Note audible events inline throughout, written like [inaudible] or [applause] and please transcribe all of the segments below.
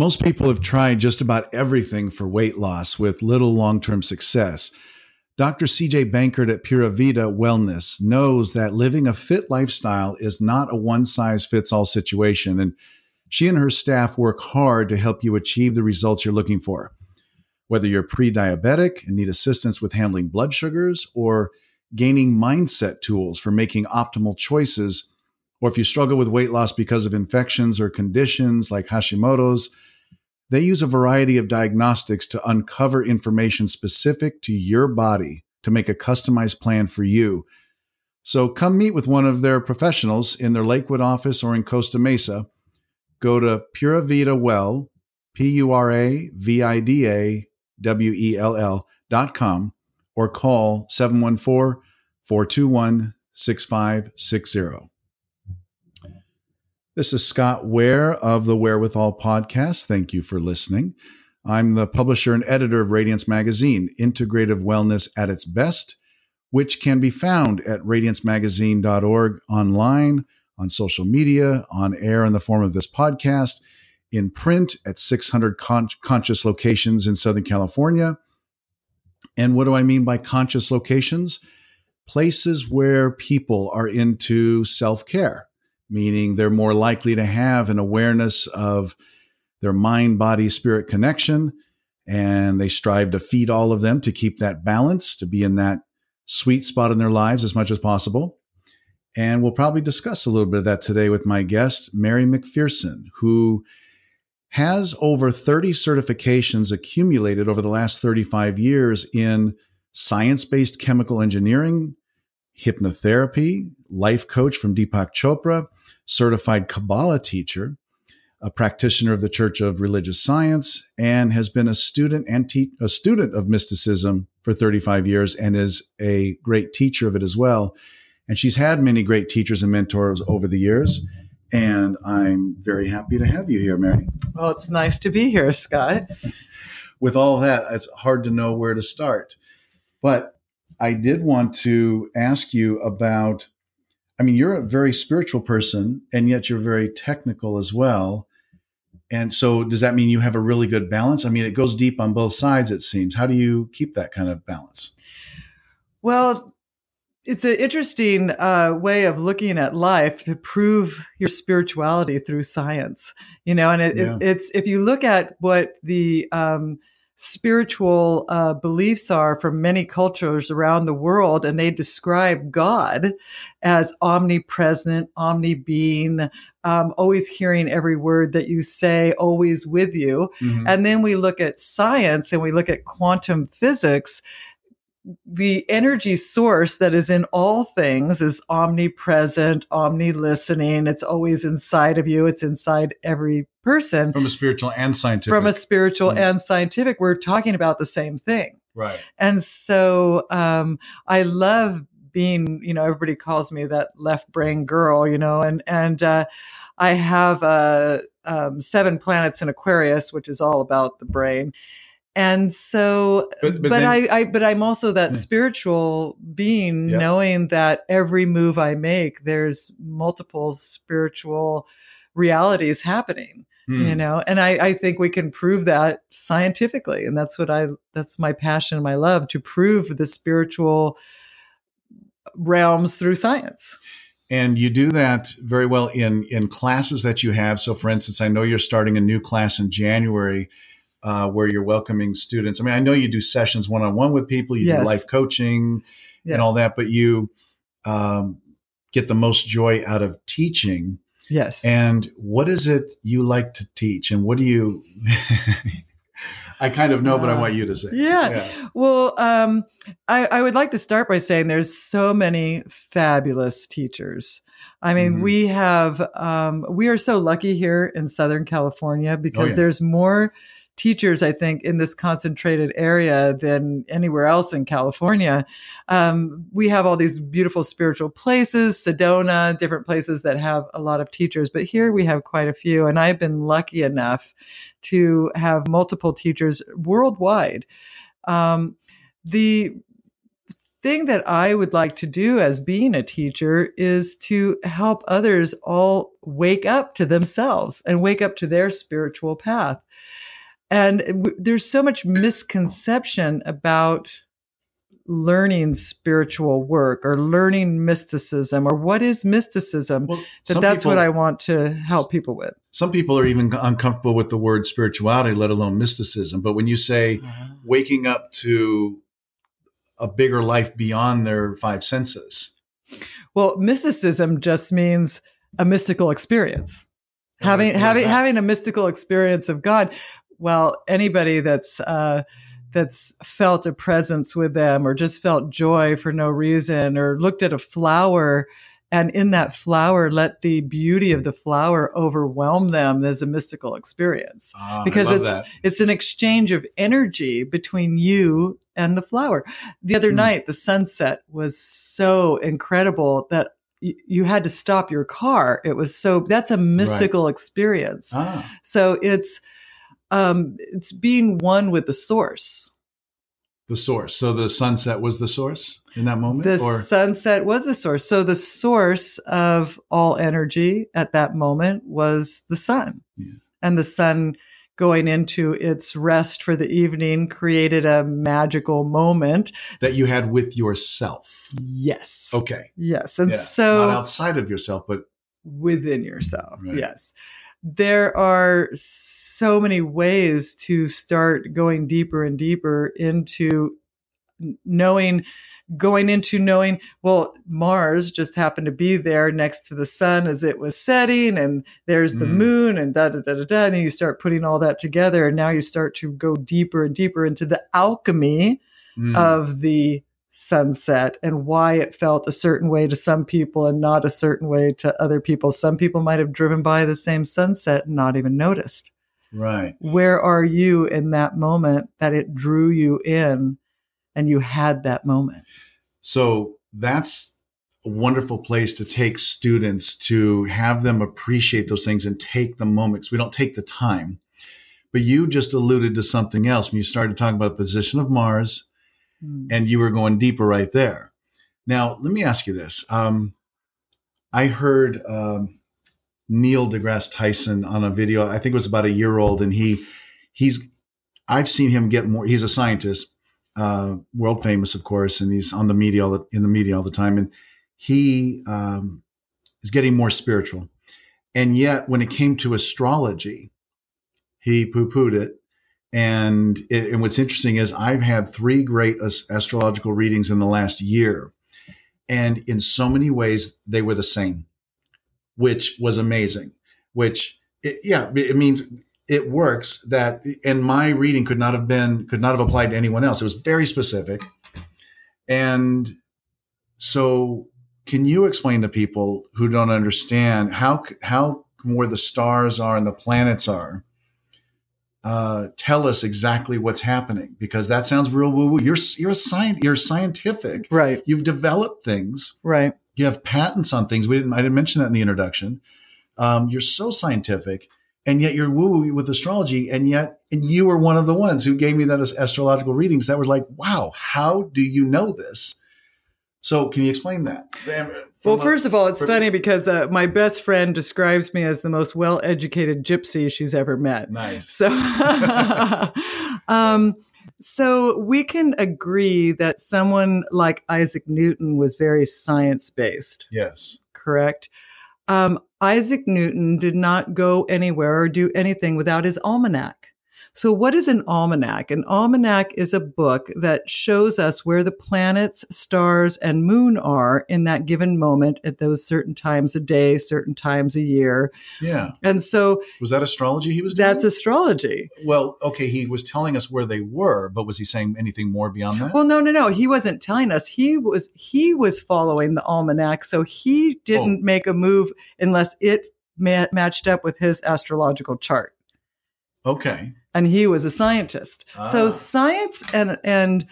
Most people have tried just about everything for weight loss with little long term success. Dr. CJ Bankert at Pura Vida Wellness knows that living a fit lifestyle is not a one size fits all situation, and she and her staff work hard to help you achieve the results you're looking for. Whether you're pre diabetic and need assistance with handling blood sugars or gaining mindset tools for making optimal choices, or if you struggle with weight loss because of infections or conditions like Hashimoto's, they use a variety of diagnostics to uncover information specific to your body to make a customized plan for you. So come meet with one of their professionals in their Lakewood office or in Costa Mesa. Go to Pura Vida Well, P U R A V I D A W E L L dot com or call 714 421 6560. This is Scott Ware of the Wherewithal Podcast. Thank you for listening. I'm the publisher and editor of Radiance Magazine, Integrative Wellness at its Best, which can be found at radiancemagazine.org online, on social media, on air in the form of this podcast, in print at 600 con- conscious locations in Southern California. And what do I mean by conscious locations? Places where people are into self care meaning they're more likely to have an awareness of their mind, body, spirit connection. And they strive to feed all of them to keep that balance, to be in that sweet spot in their lives as much as possible. And we'll probably discuss a little bit of that today with my guest, Mary McPherson, who has over 30 certifications accumulated over the last 35 years in science based chemical engineering, hypnotherapy, life coach from Deepak Chopra, certified Kabbalah teacher, a practitioner of the Church of Religious Science, and has been a student and te- a student of mysticism for 35 years and is a great teacher of it as well. And she's had many great teachers and mentors over the years. And I'm very happy to have you here, Mary. Well, it's nice to be here, Scott. [laughs] With all that, it's hard to know where to start. But I did want to ask you about I mean, you're a very spiritual person, and yet you're very technical as well. And so, does that mean you have a really good balance? I mean, it goes deep on both sides, it seems. How do you keep that kind of balance? Well, it's an interesting uh, way of looking at life to prove your spirituality through science. You know, and it, yeah. it, it's if you look at what the um, spiritual uh, beliefs are from many cultures around the world, and they describe God as omnipresent, omni-being, um, always hearing every word that you say, always with you. Mm-hmm. And then we look at science and we look at quantum physics the energy source that is in all things is omnipresent, omni listening. It's always inside of you. It's inside every person. From a spiritual and scientific. From a spiritual mm. and scientific. We're talking about the same thing. Right. And so um, I love being, you know, everybody calls me that left brain girl, you know, and, and, uh, I have uh, um, seven planets in Aquarius, which is all about the brain and so but, but, but then, I, I, but i'm also that yeah. spiritual being yeah. knowing that every move i make there's multiple spiritual realities happening hmm. you know and I, I think we can prove that scientifically and that's what i that's my passion and my love to prove the spiritual realms through science and you do that very well in in classes that you have so for instance i know you're starting a new class in january uh, where you're welcoming students. I mean, I know you do sessions one on one with people, you yes. do life coaching yes. and all that, but you um, get the most joy out of teaching. Yes. And what is it you like to teach? And what do you? [laughs] I kind of know, but I want you to say. Yeah. yeah. Well, um, I, I, would like to start by saying there's so many fabulous teachers. I mean, mm-hmm. we have, um, we are so lucky here in Southern California because oh, yeah. there's more teachers, I think, in this concentrated area than anywhere else in California. Um, we have all these beautiful spiritual places, Sedona, different places that have a lot of teachers, but here we have quite a few. And I've been lucky enough to have multiple teachers worldwide. Um, the thing that I would like to do as being a teacher is to help others all wake up to themselves and wake up to their spiritual path. And w- there's so much misconception about learning spiritual work or learning mysticism or what is mysticism well, that that's people, what i want to help people with. some people are even uncomfortable with the word spirituality let alone mysticism. But when you say uh-huh. waking up to a bigger life beyond their five senses. Well mysticism just means a mystical experience. Having having having a mystical experience of god well anybody that's uh that's felt a presence with them or just felt joy for no reason or looked at a flower and in that flower let the beauty of the flower overwhelm them as a mystical experience ah, because it's that. it's an exchange of energy between you and the flower the other mm. night the sunset was so incredible that you had to stop your car it was so that's a mystical right. experience ah. so it's um, it's being one with the source. The source. So the sunset was the source in that moment? The or? sunset was the source. So the source of all energy at that moment was the sun. Yeah. And the sun going into its rest for the evening created a magical moment that you had with yourself. Yes. Okay. Yes. And yeah. so not outside of yourself, but within yourself. Right. Yes. There are so many ways to start going deeper and deeper into knowing going into knowing well mars just happened to be there next to the sun as it was setting and there's the mm. moon and da da da da da and then you start putting all that together and now you start to go deeper and deeper into the alchemy mm. of the sunset and why it felt a certain way to some people and not a certain way to other people some people might have driven by the same sunset and not even noticed Right. Where are you in that moment that it drew you in and you had that moment? So that's a wonderful place to take students to have them appreciate those things and take the moments. We don't take the time. But you just alluded to something else when you started talking about the position of Mars mm. and you were going deeper right there. Now, let me ask you this. Um, I heard um, Neil deGrasse Tyson on a video. I think it was about a year old, and he he's I've seen him get more. He's a scientist, uh, world famous, of course, and he's on the media all the, in the media all the time, and he um, is getting more spiritual. And yet, when it came to astrology, he poo pooed it. And, it, and what's interesting is I've had three great astrological readings in the last year. And in so many ways, they were the same which was amazing. Which, it, yeah, it means it works. That and my reading could not have been could not have applied to anyone else. It was very specific, and so can you explain to people who don't understand how how where the stars are and the planets are? Uh, tell us exactly what's happening because that sounds real woo woo. You're you're a science. You're scientific, right? You've developed things, right? You have patents on things. We didn't. I didn't mention that in the introduction. Um, you're so scientific, and yet you're woo woo with astrology, and yet and you were one of the ones who gave me that as astrological readings that were like, wow, how do you know this? So can you explain that? Well, first of all, it's funny because uh, my best friend describes me as the most well-educated gypsy she's ever met. Nice. So, [laughs] um, so we can agree that someone like Isaac Newton was very science based. Yes. Correct. Um, Isaac Newton did not go anywhere or do anything without his almanac. So, what is an almanac? An almanac is a book that shows us where the planets, stars, and moon are in that given moment at those certain times a day, certain times a year. Yeah. And so, was that astrology he was doing? That's astrology. Well, okay, he was telling us where they were, but was he saying anything more beyond that? Well, no, no, no. He wasn't telling us. He was he was following the almanac, so he didn't oh. make a move unless it ma- matched up with his astrological chart. Okay and he was a scientist. Ah. So science and and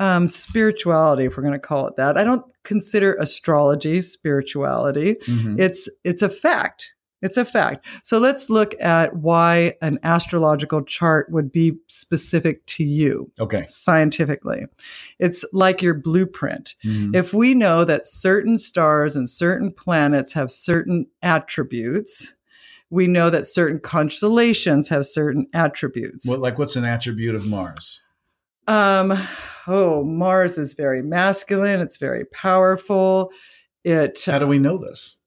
um, spirituality, if we're going to call it that, I don't consider astrology spirituality. Mm-hmm. It's it's a fact. It's a fact. So let's look at why an astrological chart would be specific to you. Okay. Scientifically, it's like your blueprint. Mm-hmm. If we know that certain stars and certain planets have certain attributes, we know that certain constellations have certain attributes. What, like, what's an attribute of Mars? Um, oh, Mars is very masculine. It's very powerful. It. How do we know this?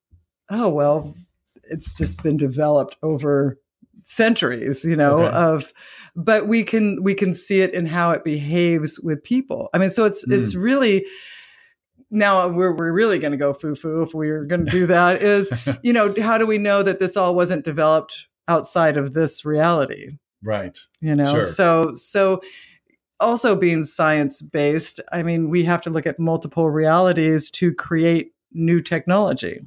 Oh well, it's just been developed over centuries you know okay. of but we can we can see it in how it behaves with people i mean so it's mm. it's really now we're, we're really going to go foo-foo if we're going to do that is [laughs] you know how do we know that this all wasn't developed outside of this reality right you know sure. so so also being science based i mean we have to look at multiple realities to create new technology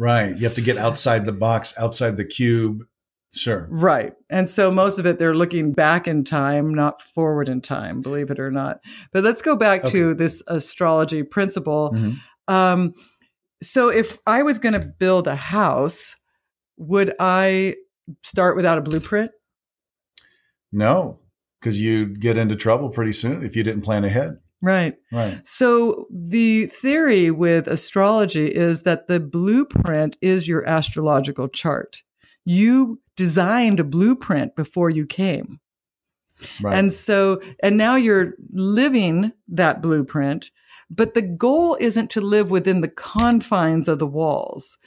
Right. You have to get outside the box, outside the cube. Sure. Right. And so most of it, they're looking back in time, not forward in time, believe it or not. But let's go back okay. to this astrology principle. Mm-hmm. Um, so if I was going to build a house, would I start without a blueprint? No, because you'd get into trouble pretty soon if you didn't plan ahead. Right. Right. So the theory with astrology is that the blueprint is your astrological chart. You designed a blueprint before you came. Right. And so, and now you're living that blueprint, but the goal isn't to live within the confines of the walls.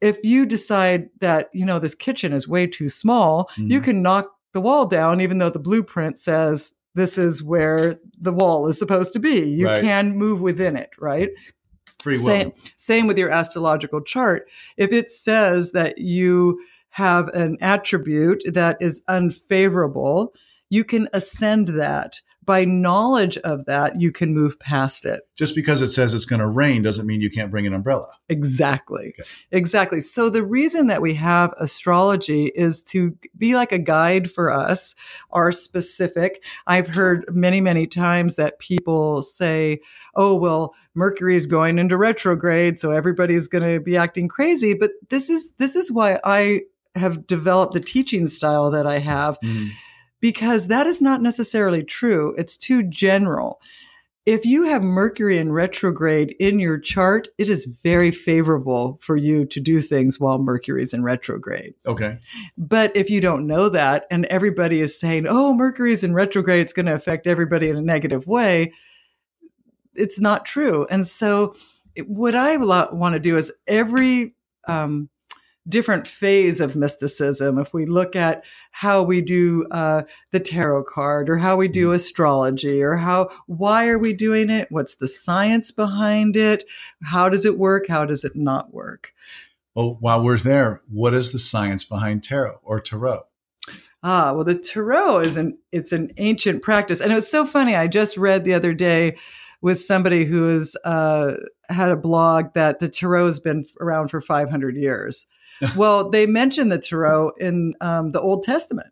If you decide that, you know, this kitchen is way too small, mm-hmm. you can knock the wall down, even though the blueprint says this is where the wall is supposed to be. You right. can move within it, right? Free will. Same, same with your astrological chart. If it says that you have an attribute that is unfavorable, you can ascend that by knowledge of that, you can move past it. Just because it says it's going to rain doesn't mean you can't bring an umbrella. Exactly. Okay. Exactly. So, the reason that we have astrology is to be like a guide for us, our specific. I've heard many, many times that people say, oh, well, Mercury is going into retrograde, so everybody's going to be acting crazy. But this is, this is why I have developed the teaching style that I have. Mm because that is not necessarily true. It's too general. If you have Mercury in retrograde in your chart, it is very favorable for you to do things while Mercury is in retrograde. Okay. But if you don't know that and everybody is saying, oh, Mercury is in retrograde, it's going to affect everybody in a negative way, it's not true. And so, what I want to do is every um, different phase of mysticism. If we look at how we do uh, the tarot card or how we do mm-hmm. astrology or how, why are we doing it? What's the science behind it? How does it work? How does it not work? Well, while we're there, what is the science behind tarot or tarot? Ah, well, the tarot is an it's an ancient practice, and it was so funny. I just read the other day with somebody who has uh, had a blog that the tarot has been around for 500 years [laughs] well, they mention the tarot in um, the Old Testament.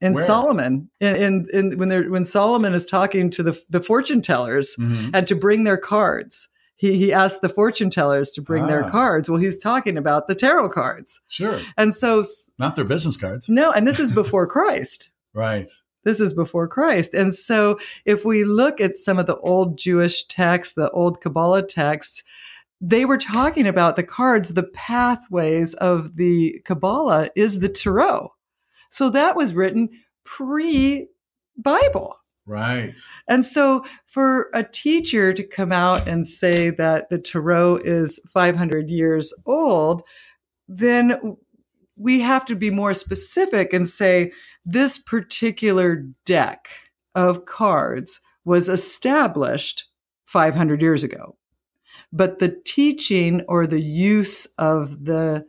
In Where? Solomon, in, in, in when they're when Solomon is talking to the the fortune tellers mm-hmm. and to bring their cards, he he asked the fortune tellers to bring ah. their cards. Well, he's talking about the tarot cards. Sure. And so not their business cards. No, and this is before [laughs] Christ. right. This is before Christ. And so if we look at some of the old Jewish texts, the old Kabbalah texts, they were talking about the cards, the pathways of the Kabbalah is the Tarot. So that was written pre Bible. Right. And so for a teacher to come out and say that the Tarot is 500 years old, then we have to be more specific and say this particular deck of cards was established 500 years ago but the teaching or the use of the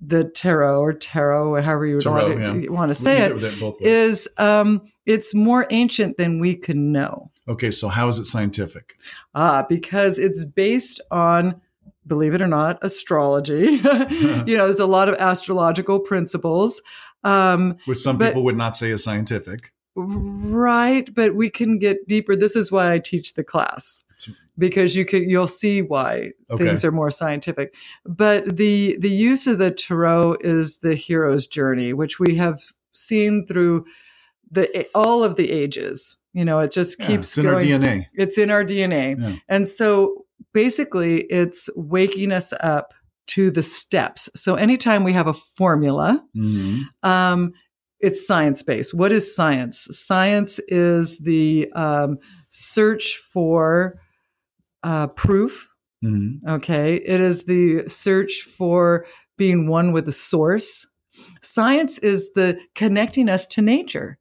the tarot or tarot, or however you tarot, want, to, yeah. want to say it, it is um, it's more ancient than we can know. Okay, so how is it scientific? Ah, because it's based on, believe it or not, astrology. [laughs] [laughs] you know, there's a lot of astrological principles, um, which some but, people would not say is scientific. Right, but we can get deeper. This is why I teach the class because you could you'll see why okay. things are more scientific. But the the use of the tarot is the hero's journey, which we have seen through the all of the ages. You know, it just keeps yeah, it's going. in our DNA. It's in our DNA. Yeah. And so basically it's waking us up to the steps. So anytime we have a formula, mm-hmm. um, it's science based. What is science? Science is the um, search for uh, proof. Mm-hmm. Okay. It is the search for being one with the source. Science is the connecting us to nature.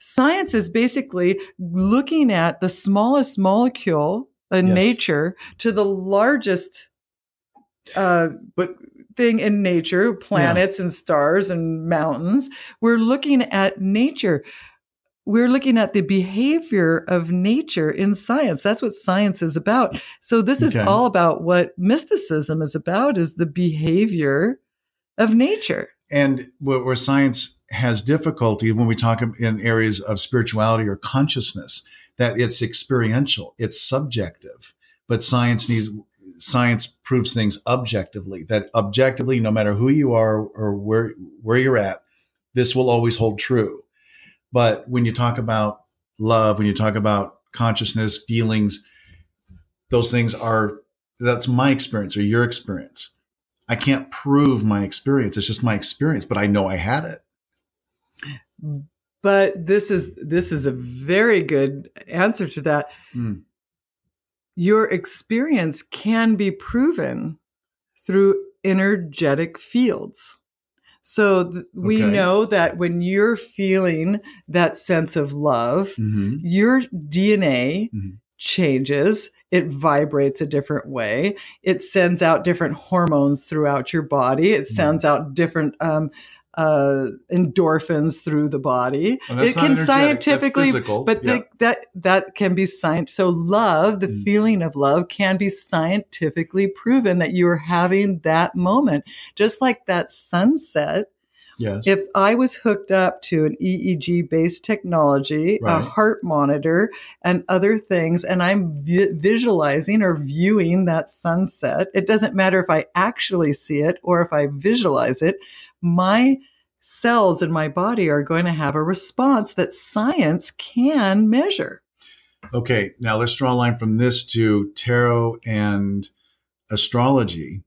Science is basically looking at the smallest molecule in yes. nature to the largest uh, but thing in nature, planets yeah. and stars and mountains. We're looking at nature. We're looking at the behavior of nature in science. That's what science is about. So this is all about what mysticism is about is the behavior of nature. And where science has difficulty when we talk in areas of spirituality or consciousness, that it's experiential, it's subjective. But science needs science proves things objectively. That objectively, no matter who you are or where where you're at, this will always hold true. But when you talk about love, when you talk about consciousness, feelings, those things are that's my experience or your experience. I can't prove my experience. It's just my experience, but I know I had it. But this is this is a very good answer to that. Mm. Your experience can be proven through energetic fields. So th- we okay. know that when you're feeling that sense of love, mm-hmm. your DNA mm-hmm. changes. It vibrates a different way. It sends out different hormones throughout your body. It mm-hmm. sends out different um, uh, endorphins through the body. it can scientifically, but yeah. the, that that can be science. So love, the mm. feeling of love, can be scientifically proven that you are having that moment, just like that sunset. Yes. If I was hooked up to an EEG based technology, right. a heart monitor, and other things, and I'm vi- visualizing or viewing that sunset, it doesn't matter if I actually see it or if I visualize it my cells in my body are going to have a response that science can measure. Okay, now let's draw a line from this to tarot and astrology.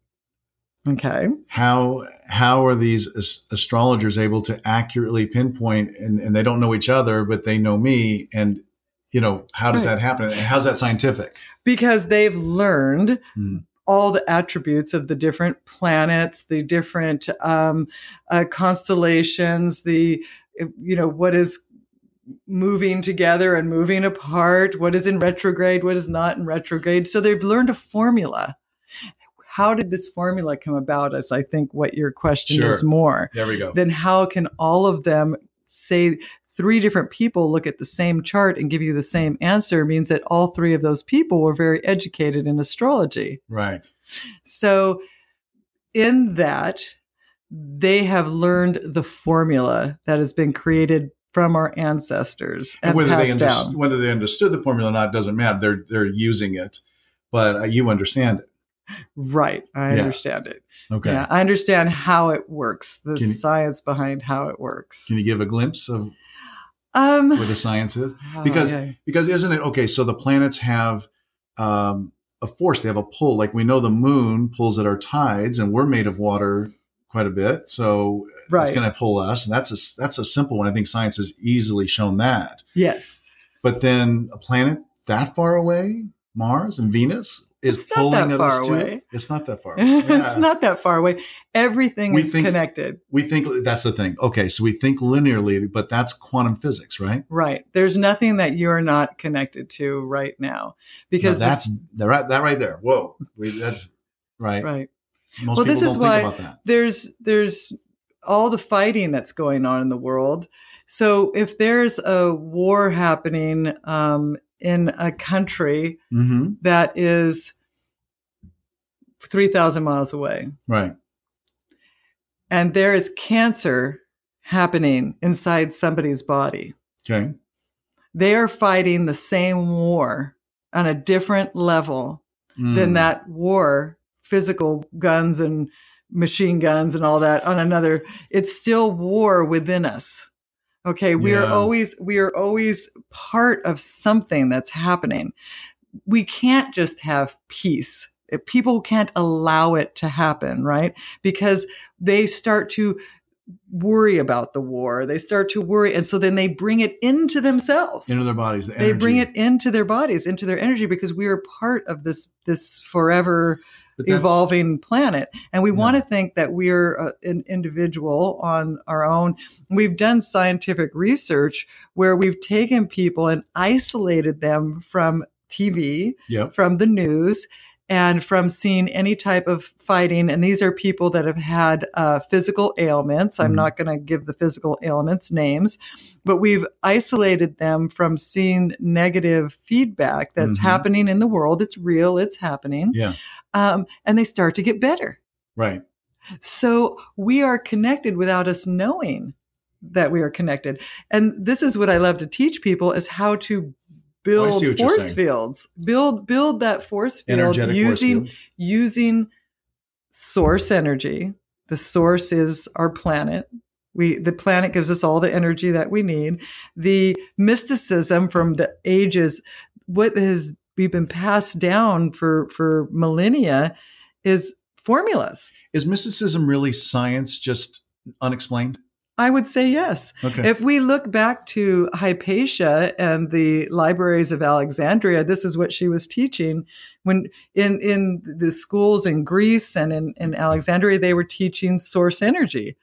Okay. How how are these astrologers able to accurately pinpoint and, and they don't know each other, but they know me and you know, how does right. that happen? And how's that scientific? Because they've learned mm all the attributes of the different planets, the different um, uh, constellations, the you know what is moving together and moving apart, what is in retrograde, what is not in retrograde. So they've learned a formula. How did this formula come about? As I think what your question sure. is more. There we go. Then how can all of them say three different people look at the same chart and give you the same answer means that all three of those people were very educated in astrology. Right. So, in that, they have learned the formula that has been created from our ancestors and, and whether passed they down. whether they understood the formula or not doesn't matter. They're they're using it, but uh, you understand it. Right. I yeah. understand it. Okay. Yeah, I understand how it works, the you, science behind how it works. Can you give a glimpse of um, where the science is? [laughs] Oh, because because isn't it okay? So the planets have um, a force; they have a pull. Like we know the moon pulls at our tides, and we're made of water quite a bit, so right. it's going to pull us. And that's a that's a simple one. I think science has easily shown that. Yes. But then a planet that far away, Mars and Venus, is it's pulling at us away. too. It's not that far [laughs] away. Yeah. it's not that far away. Everything we is think, connected. We think that's the thing. Okay, so we think linearly, but that's quantum physics, right? Right. There's nothing that you're not connected to right now because no, that's the, right, that right there. Whoa, we, that's right. Right. Most well, this is why there's there's all the fighting that's going on in the world. So if there's a war happening um, in a country mm-hmm. that is 3,000 miles away. Right. And there is cancer happening inside somebody's body. Okay. They are fighting the same war on a different level mm. than that war, physical guns and machine guns and all that on another. It's still war within us. Okay, we yeah. are always we are always part of something that's happening. We can't just have peace. Eh, people can't allow it to happen, right? Because they start to worry about the war. They start to worry. And so then they bring it into themselves. Into their bodies. The they bring it into their bodies, into their energy, because we are part of this, this forever evolving planet. And we yeah. want to think that we're a, an individual on our own. We've done scientific research where we've taken people and isolated them from TV, yep. from the news, and from seeing any type of fighting. And these are people that have had uh, physical ailments. I'm mm-hmm. not going to give the physical ailments names, but we've isolated them from seeing negative feedback that's mm-hmm. happening in the world. It's real, it's happening. Yeah. Um, and they start to get better. Right. So we are connected without us knowing that we are connected. And this is what I love to teach people is how to build oh, force fields. Build build that force field Energetic using force field. using source energy. The source is our planet. We the planet gives us all the energy that we need. The mysticism from the ages what has we've been passed down for for millennia is formulas. Is mysticism really science just unexplained I would say yes. Okay. If we look back to Hypatia and the libraries of Alexandria, this is what she was teaching. When in, in the schools in Greece and in, in Alexandria, they were teaching source energy.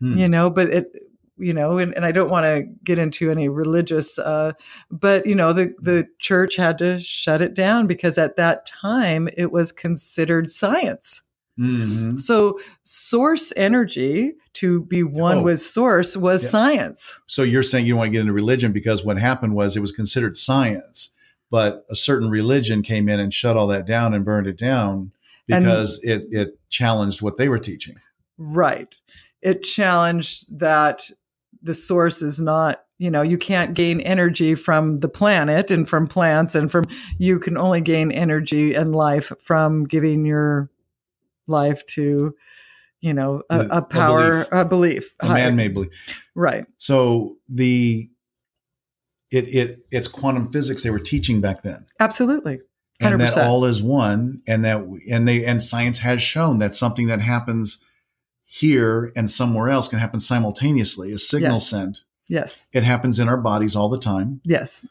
Hmm. You know, but it you know, and, and I don't want to get into any religious, uh, but you know, the the church had to shut it down because at that time it was considered science. Mm-hmm. So, source energy to be one oh. with source was yeah. science. So, you're saying you don't want to get into religion because what happened was it was considered science, but a certain religion came in and shut all that down and burned it down because and, it, it challenged what they were teaching. Right. It challenged that the source is not you know you can't gain energy from the planet and from plants and from you can only gain energy and life from giving your life to you know a, a power a belief, a, belief, a man-made belief. Right. So the it it it's quantum physics they were teaching back then. Absolutely. 100%. and that all is one and that and they and science has shown that something that happens here and somewhere else can happen simultaneously. A signal yes. sent. Yes. It happens in our bodies all the time. Yes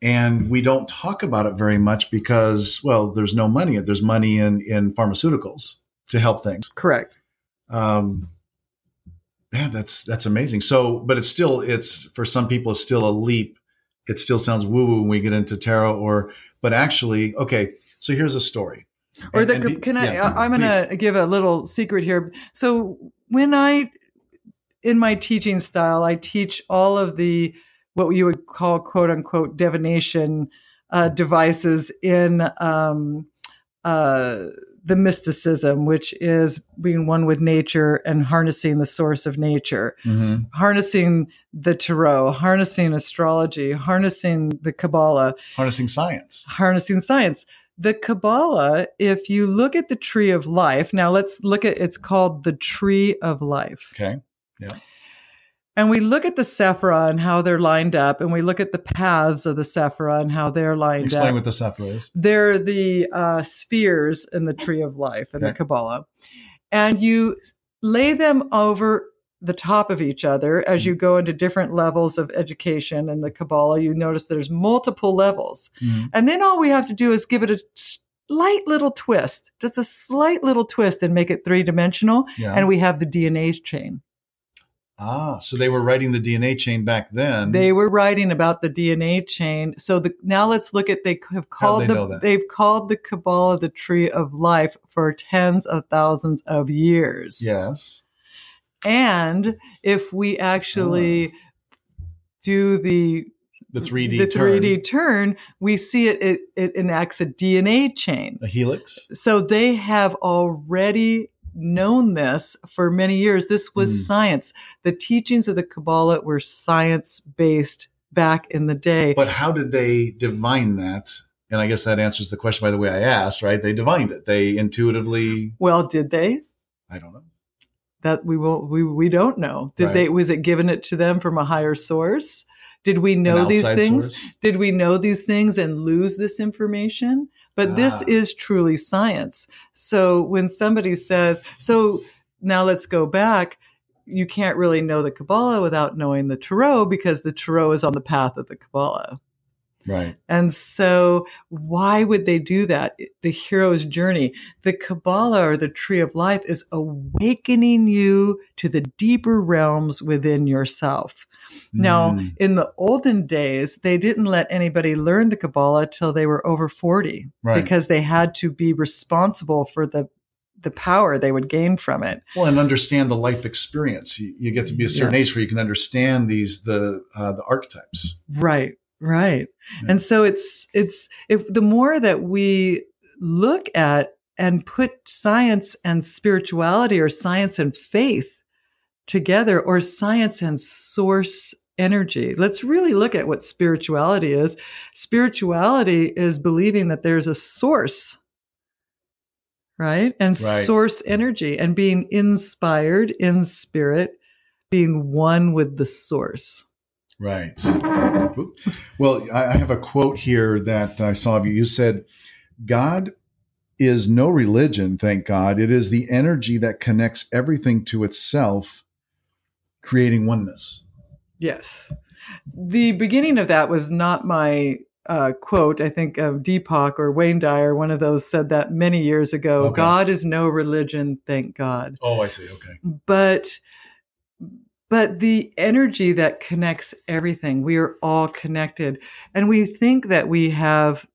and we don't talk about it very much because well there's no money. There's money in in pharmaceuticals to help things. Correct. Um yeah that's that's amazing. So but it's still it's for some people it's still a leap. It still sounds woo woo when we get into tarot or but actually okay so here's a story. Or and, the, and can i yeah, i'm gonna give a little secret here. So when i in my teaching style i teach all of the what you would call quote unquote divination uh, devices in um, uh, the mysticism, which is being one with nature and harnessing the source of nature, mm-hmm. harnessing the tarot, harnessing astrology, harnessing the Kabbalah, harnessing science, harnessing science. The Kabbalah, if you look at the tree of life, now let's look at it's called the tree of life. Okay. Yeah and we look at the sephira and how they're lined up, and we look at the paths of the sephira and how they're lined Explain up. Explain what the sephira is. They're the uh, spheres in the tree of life in okay. the Kabbalah. And you lay them over the top of each other as mm-hmm. you go into different levels of education in the Kabbalah. You notice there's multiple levels. Mm-hmm. And then all we have to do is give it a slight little twist, just a slight little twist and make it three dimensional. Yeah. And we have the DNA chain. Ah, so they were writing the DNA chain back then. They were writing about the DNA chain. So the, now let's look at they have called they the they've called the Kabbalah the tree of life for tens of thousands of years. Yes. And if we actually oh. do the the 3D the 3D turn, we see it, it it enacts a DNA chain. A helix. So they have already known this for many years. This was mm. science. The teachings of the Kabbalah were science based back in the day. But how did they divine that? and I guess that answers the question by the way I asked, right? They divined it. They intuitively. Well, did they? I don't know. That we will we we don't know. Did right. they was it given it to them from a higher source? Did we know these things? Source? Did we know these things and lose this information? But ah. this is truly science. So when somebody says, so now let's go back, you can't really know the Kabbalah without knowing the Tarot because the Tarot is on the path of the Kabbalah. Right. And so, why would they do that? The hero's journey, the Kabbalah or the tree of life is awakening you to the deeper realms within yourself. Now, mm. in the olden days, they didn't let anybody learn the Kabbalah till they were over 40 right. because they had to be responsible for the the power they would gain from it. Well, and understand the life experience. You, you get to be a certain yeah. age where you can understand these the uh, the archetypes. Right, right. Yeah. And so it's it's if the more that we look at and put science and spirituality or science and faith together or science and source energy. Let's really look at what spirituality is. Spirituality is believing that there's a source right? And right. source energy and being inspired in spirit, being one with the source. Right. Well, I have a quote here that I saw of you. You said, God is no religion, thank God. It is the energy that connects everything to itself, creating oneness. Yes. The beginning of that was not my uh, quote, I think of Deepak or Wayne Dyer, one of those said that many years ago. Okay. God is no religion, thank God. Oh, I see. Okay. But but the energy that connects everything, we are all connected. And we think that we have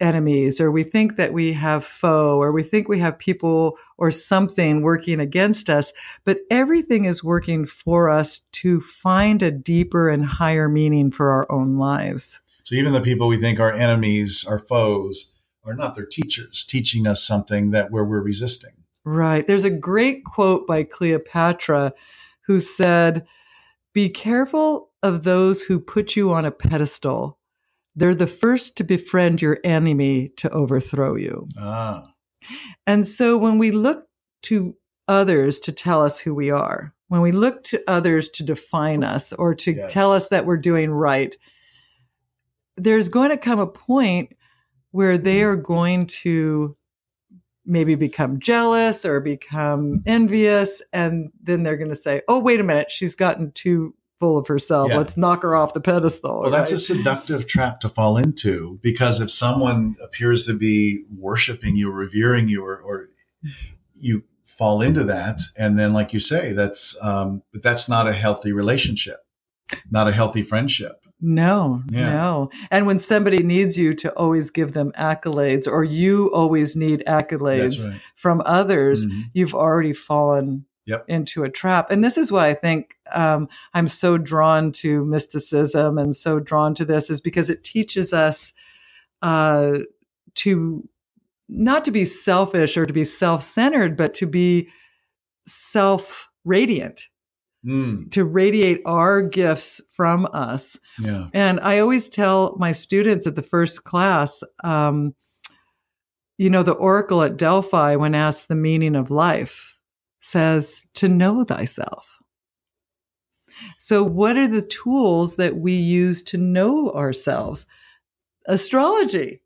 enemies or we think that we have foe or we think we have people or something working against us but everything is working for us to find a deeper and higher meaning for our own lives so even the people we think are enemies, are foes, are not their teachers, teaching us something that where we're resisting. Right. There's a great quote by Cleopatra who said, Be careful of those who put you on a pedestal. They're the first to befriend your enemy to overthrow you. Ah. And so when we look to others to tell us who we are, when we look to others to define us or to yes. tell us that we're doing right, there's going to come a point where they mm-hmm. are going to maybe become jealous or become envious and then they're going to say oh wait a minute she's gotten too full of herself yeah. let's knock her off the pedestal well right? that's a seductive trap to fall into because if someone appears to be worshiping you revering you or, or you fall into that and then like you say that's um, but that's not a healthy relationship not a healthy friendship no, yeah. no. And when somebody needs you to always give them accolades, or you always need accolades right. from others, mm-hmm. you've already fallen yep. into a trap. And this is why I think um, I'm so drawn to mysticism and so drawn to this, is because it teaches us uh, to not to be selfish or to be self centered, but to be self radiant mm. to radiate our gifts from us. Yeah. And I always tell my students at the first class, um, you know, the oracle at Delphi, when asked the meaning of life, says to know thyself. So, what are the tools that we use to know ourselves? Astrology.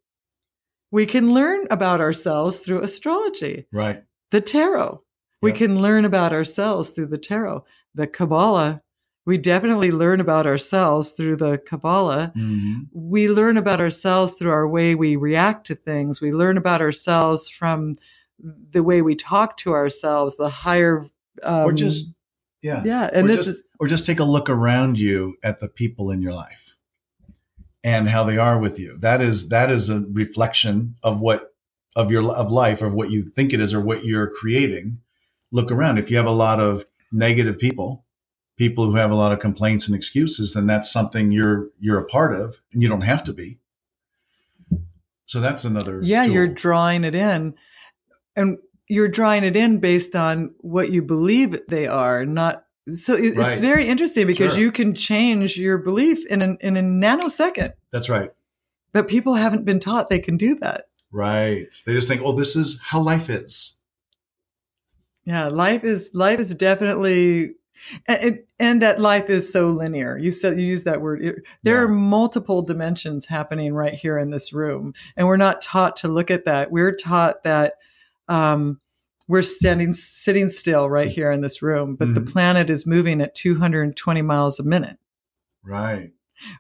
We can learn about ourselves through astrology. Right. The tarot. We can learn about ourselves through the tarot the Kabbalah, we definitely learn about ourselves through the Kabbalah. Mm-hmm. We learn about ourselves through our way we react to things. We learn about ourselves from the way we talk to ourselves, the higher. Um, or just, yeah. Yeah. And or this just, is, or just take a look around you at the people in your life and how they are with you. That is, that is a reflection of what, of your, of life, or what you think it is, or what you're creating. Look around. If you have a lot of negative people, people who have a lot of complaints and excuses, then that's something you're you're a part of, and you don't have to be. So that's another. Yeah, tool. you're drawing it in, and you're drawing it in based on what you believe they are, not. So it, right. it's very interesting because sure. you can change your belief in an, in a nanosecond. That's right but people haven't been taught they can do that. Right. They just think, "Oh, this is how life is." Yeah, life is life is definitely and, and that life is so linear. You said you use that word. There yeah. are multiple dimensions happening right here in this room, and we're not taught to look at that. We're taught that um, we're standing, sitting still right here in this room, but mm-hmm. the planet is moving at 220 miles a minute. Right.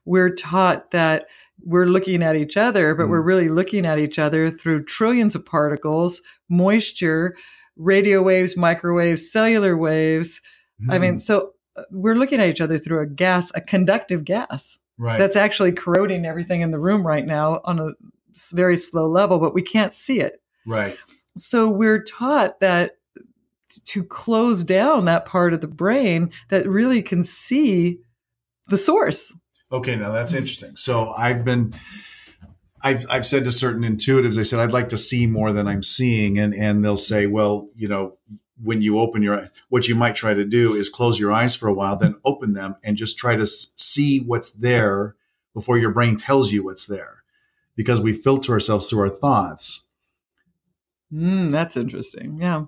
We're taught that we're looking at each other, but mm. we're really looking at each other through trillions of particles, moisture, radio waves, microwaves, cellular waves. Mm. I mean, mm. so uh, we're looking at each other through a gas, a conductive gas. Right. That's actually corroding everything in the room right now on a very slow level, but we can't see it. Right. So we're taught that to close down that part of the brain that really can see the source. Okay, now that's interesting. So I've been I've I've said to certain intuitives, I said I'd like to see more than I'm seeing, and and they'll say, well, you know, when you open your eyes, what you might try to do is close your eyes for a while, then open them and just try to see what's there before your brain tells you what's there, because we filter ourselves through our thoughts. Mm, that's interesting. Yeah.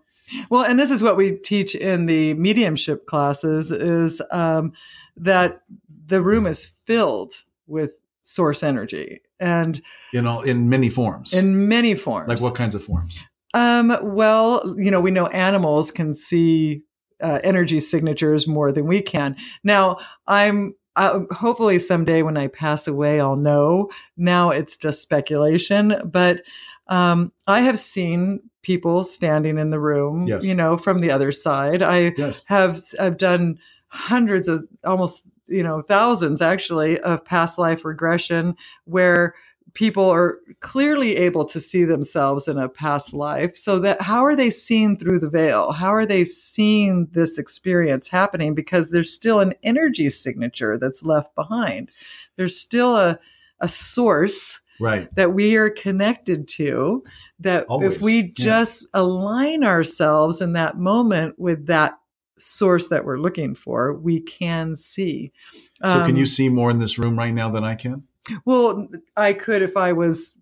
Well, and this is what we teach in the mediumship classes: is um, that the room is filled with source energy and in all in many forms. In many forms. Like what kinds of forms? Um well you know we know animals can see uh, energy signatures more than we can. Now i'm uh, hopefully someday when i pass away i'll know. Now it's just speculation but um, i have seen people standing in the room yes. you know from the other side. I yes. have i've done hundreds of almost you know thousands actually of past life regression where people are clearly able to see themselves in a past life. So that how are they seeing through the veil? How are they seeing this experience happening? Because there's still an energy signature that's left behind. There's still a a source right. that we are connected to that Always. if we just yeah. align ourselves in that moment with that source that we're looking for, we can see. So, um, can you um, see more in this room right now than I can? Well, I could if I was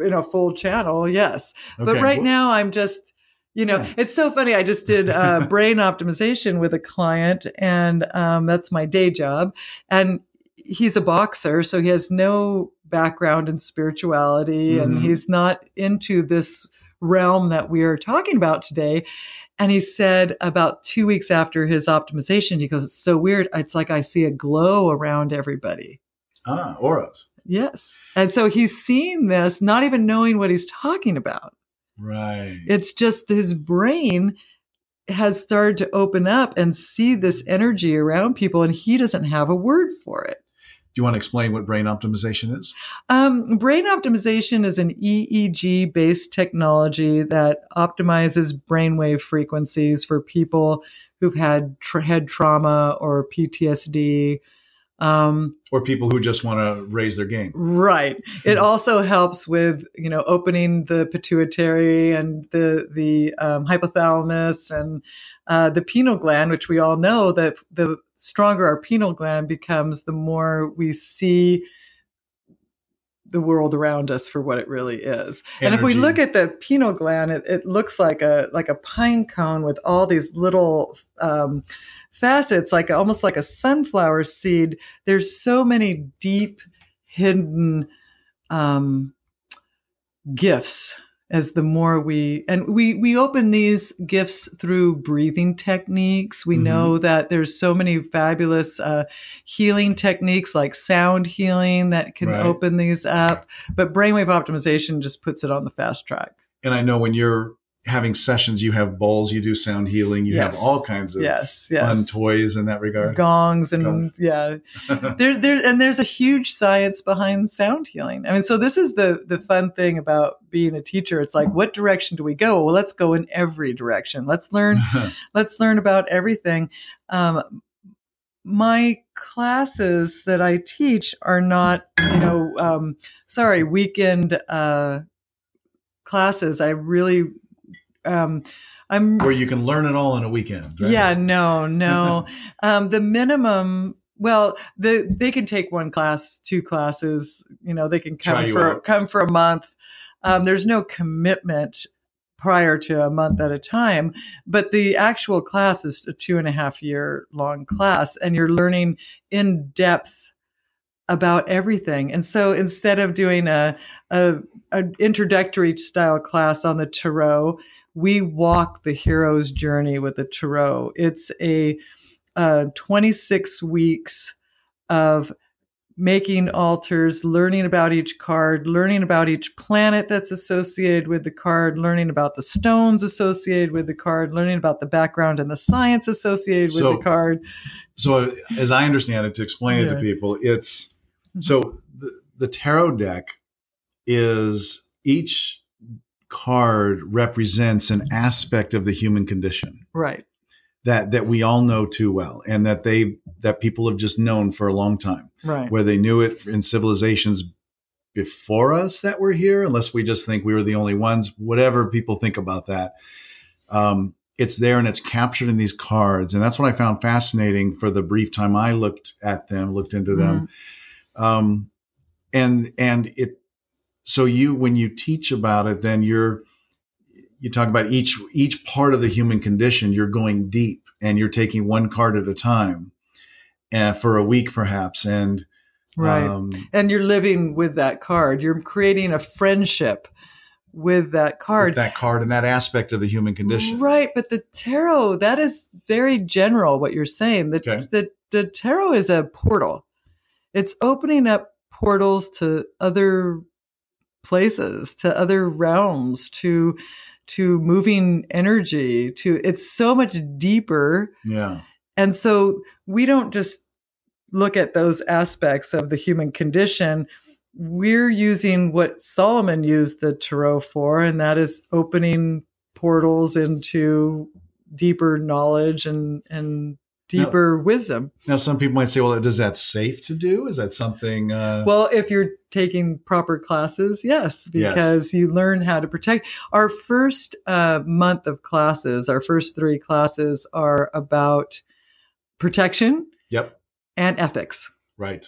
in a full channel, yes. Okay. But right well, now, I'm just, you know, yeah. it's so funny. I just did uh, [laughs] brain optimization with a client, and um, that's my day job. And he's a boxer, so he has no background in spirituality, mm-hmm. and he's not into this realm that we are talking about today. And he said about two weeks after his optimization, he goes, It's so weird. It's like I see a glow around everybody. Ah, auras. Yes. And so he's seeing this, not even knowing what he's talking about. Right. It's just his brain has started to open up and see this energy around people, and he doesn't have a word for it. Do you want to explain what brain optimization is? Um, brain optimization is an EEG based technology that optimizes brainwave frequencies for people who've had tra- head trauma or PTSD. Um, or people who just want to raise their game. Right. [laughs] It also helps with you know opening the pituitary and the the um, hypothalamus and uh, the pineal gland, which we all know that the stronger our pineal gland becomes, the more we see the world around us for what it really is. Energy. And if we look at the pineal gland, it, it, looks like a like a pine cone with all these little um, facets, like almost like a sunflower seed. There's so many deep hidden um, gifts as the more we and we we open these gifts through breathing techniques we mm-hmm. know that there's so many fabulous uh, healing techniques like sound healing that can right. open these up but brainwave optimization just puts it on the fast track and i know when you're having sessions, you have bowls, you do sound healing, you yes. have all kinds of yes, yes. fun toys in that regard. Gongs and Gongs. [laughs] yeah. [laughs] there there and there's a huge science behind sound healing. I mean, so this is the the fun thing about being a teacher. It's like what direction do we go? Well, let's go in every direction. Let's learn [laughs] let's learn about everything. Um, my classes that I teach are not, you know, um, sorry, weekend uh, classes. I really um, I'm where you can learn it all in a weekend. Right? Yeah, no, no. [laughs] um, the minimum Well, the, they can take one class, two classes. You know, they can come for out. come for a month. Um, there's no commitment prior to a month at a time, but the actual class is a two and a half year long class, and you're learning in depth about everything. And so instead of doing a, a, a introductory style class on the tarot, we walk the hero's journey with the tarot. It's a uh, 26 weeks of making altars, learning about each card, learning about each planet that's associated with the card, learning about the stones associated with the card, learning about the background and the science associated with So- the card. So, as I understand it, to explain it to people, it's Mm-hmm. so the, the tarot deck is each card represents an aspect of the human condition Right. that that we all know too well, and that they that people have just known for a long time, Right. where they knew it in civilizations before us that were here, unless we just think we were the only ones. Whatever people think about that. Um, it's there and it's captured in these cards. And that's what I found fascinating for the brief time I looked at them, looked into them. Um, and, and it, so you, when you teach about it, then you're, you talk about each, each part of the human condition, you're going deep and you're taking one card at a time and for a week perhaps. And, Right. um, and you're living with that card. You're creating a friendship with that card. with that card and that aspect of the human condition. Right, but the tarot, that is very general what you're saying. The, Okay. the, the tarot is a portal. It's opening up portals to other places, to other realms, to to moving energy, to it's so much deeper. Yeah. And so we don't just look at those aspects of the human condition. We're using what Solomon used the tarot for, and that is opening portals into deeper knowledge and and deeper wisdom. Now, some people might say, well, is that safe to do? Is that something? Uh, Well, if you're taking proper classes, yes, Yes. because you learn how to protect. Our first uh, month of classes, our first three classes are about protection yep. and ethics. Right.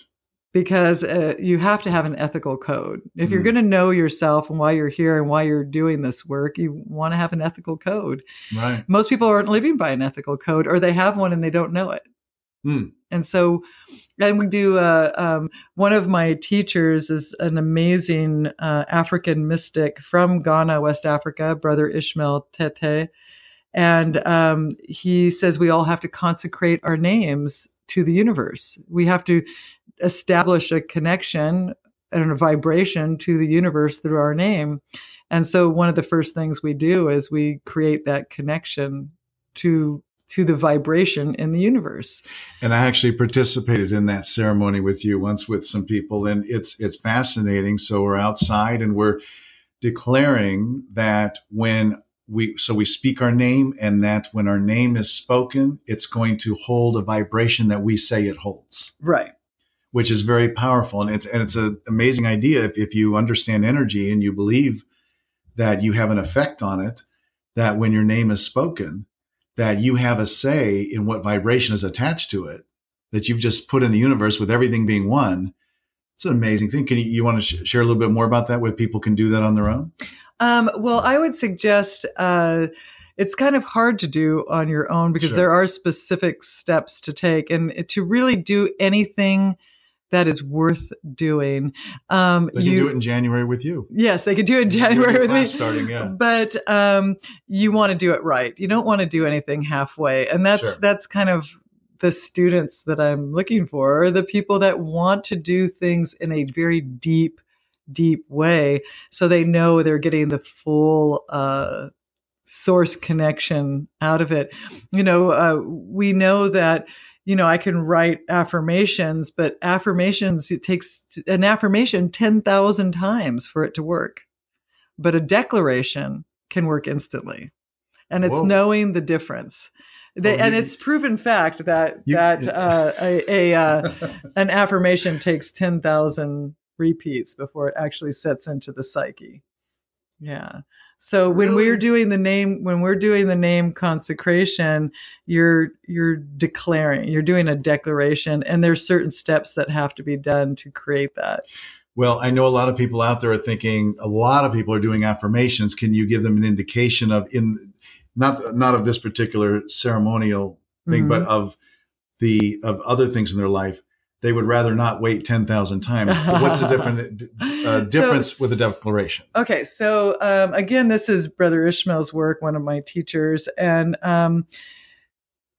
Because uh, you have to have an ethical code. If you're Mhm. going to know yourself and why you're here and why you're doing this work, you want to have an ethical code. Right. Most people aren't living by an ethical code, or they have one and they don't know it. Hmm. And so, and we do. Uh, um, one of my teachers is an amazing uh, African mystic from Ghana, West Africa, Brother Ishmael Tetteh, and um, he says we all have to consecrate our names to the universe. We have to establish a connection and a vibration to the universe through our name. And so one of the first things we do is we create that connection to to the vibration in the universe. And I actually participated in that ceremony with you once with some people, and it's it's fascinating. So we're outside and we're declaring that when we so we speak our name, and that when our name is spoken, it's going to hold a vibration that we say it holds. Right. Which is very powerful. And it's and it's an amazing idea if, if you understand energy and you believe that you have an effect on it, that when your name is spoken, that you have a say in what vibration is attached to it, that you've just put in the universe with everything being one. It's an amazing thing. Can you, you want to sh- share a little bit more about that? Where people can do that on their own? Um, well, I would suggest uh, it's kind of hard to do on your own because Sure. there are specific steps to take, and to really do anything that is worth doing, um, They can do it in January with you. Yes, they could do it in January with me. starting, yeah. But um, you want to do it right. You don't want to do anything halfway, and that's Sure. that's kind of the students that I'm looking for, are the people that want to do things in a very deep, deep way, so they know they're getting the full. Uh, source connection out of it you know uh, we know that you know i can write affirmations but affirmations it takes an affirmation 10,000 times for it to work but a declaration can work instantly. And it's Whoa. knowing the difference. They, Oh, and it's proven fact that You- that [laughs] uh, a, a uh, [laughs] an affirmation takes 10,000 repeats before it actually sets into the psyche. Yeah So when Really? we're doing the name when we're doing the name consecration, you're you're declaring, you're doing a declaration and there's certain steps that have to be done to create that. Well, I know a lot of people out there are thinking a lot of people are doing affirmations. Can you give them an indication of in not not of this particular ceremonial thing, Mhm. but of the of other things in their life? They would rather not wait ten thousand times. But what's the different uh, [laughs] difference with a declaration? Okay, so um, again, this is Brother Ishmael's work, one of my teachers, and um,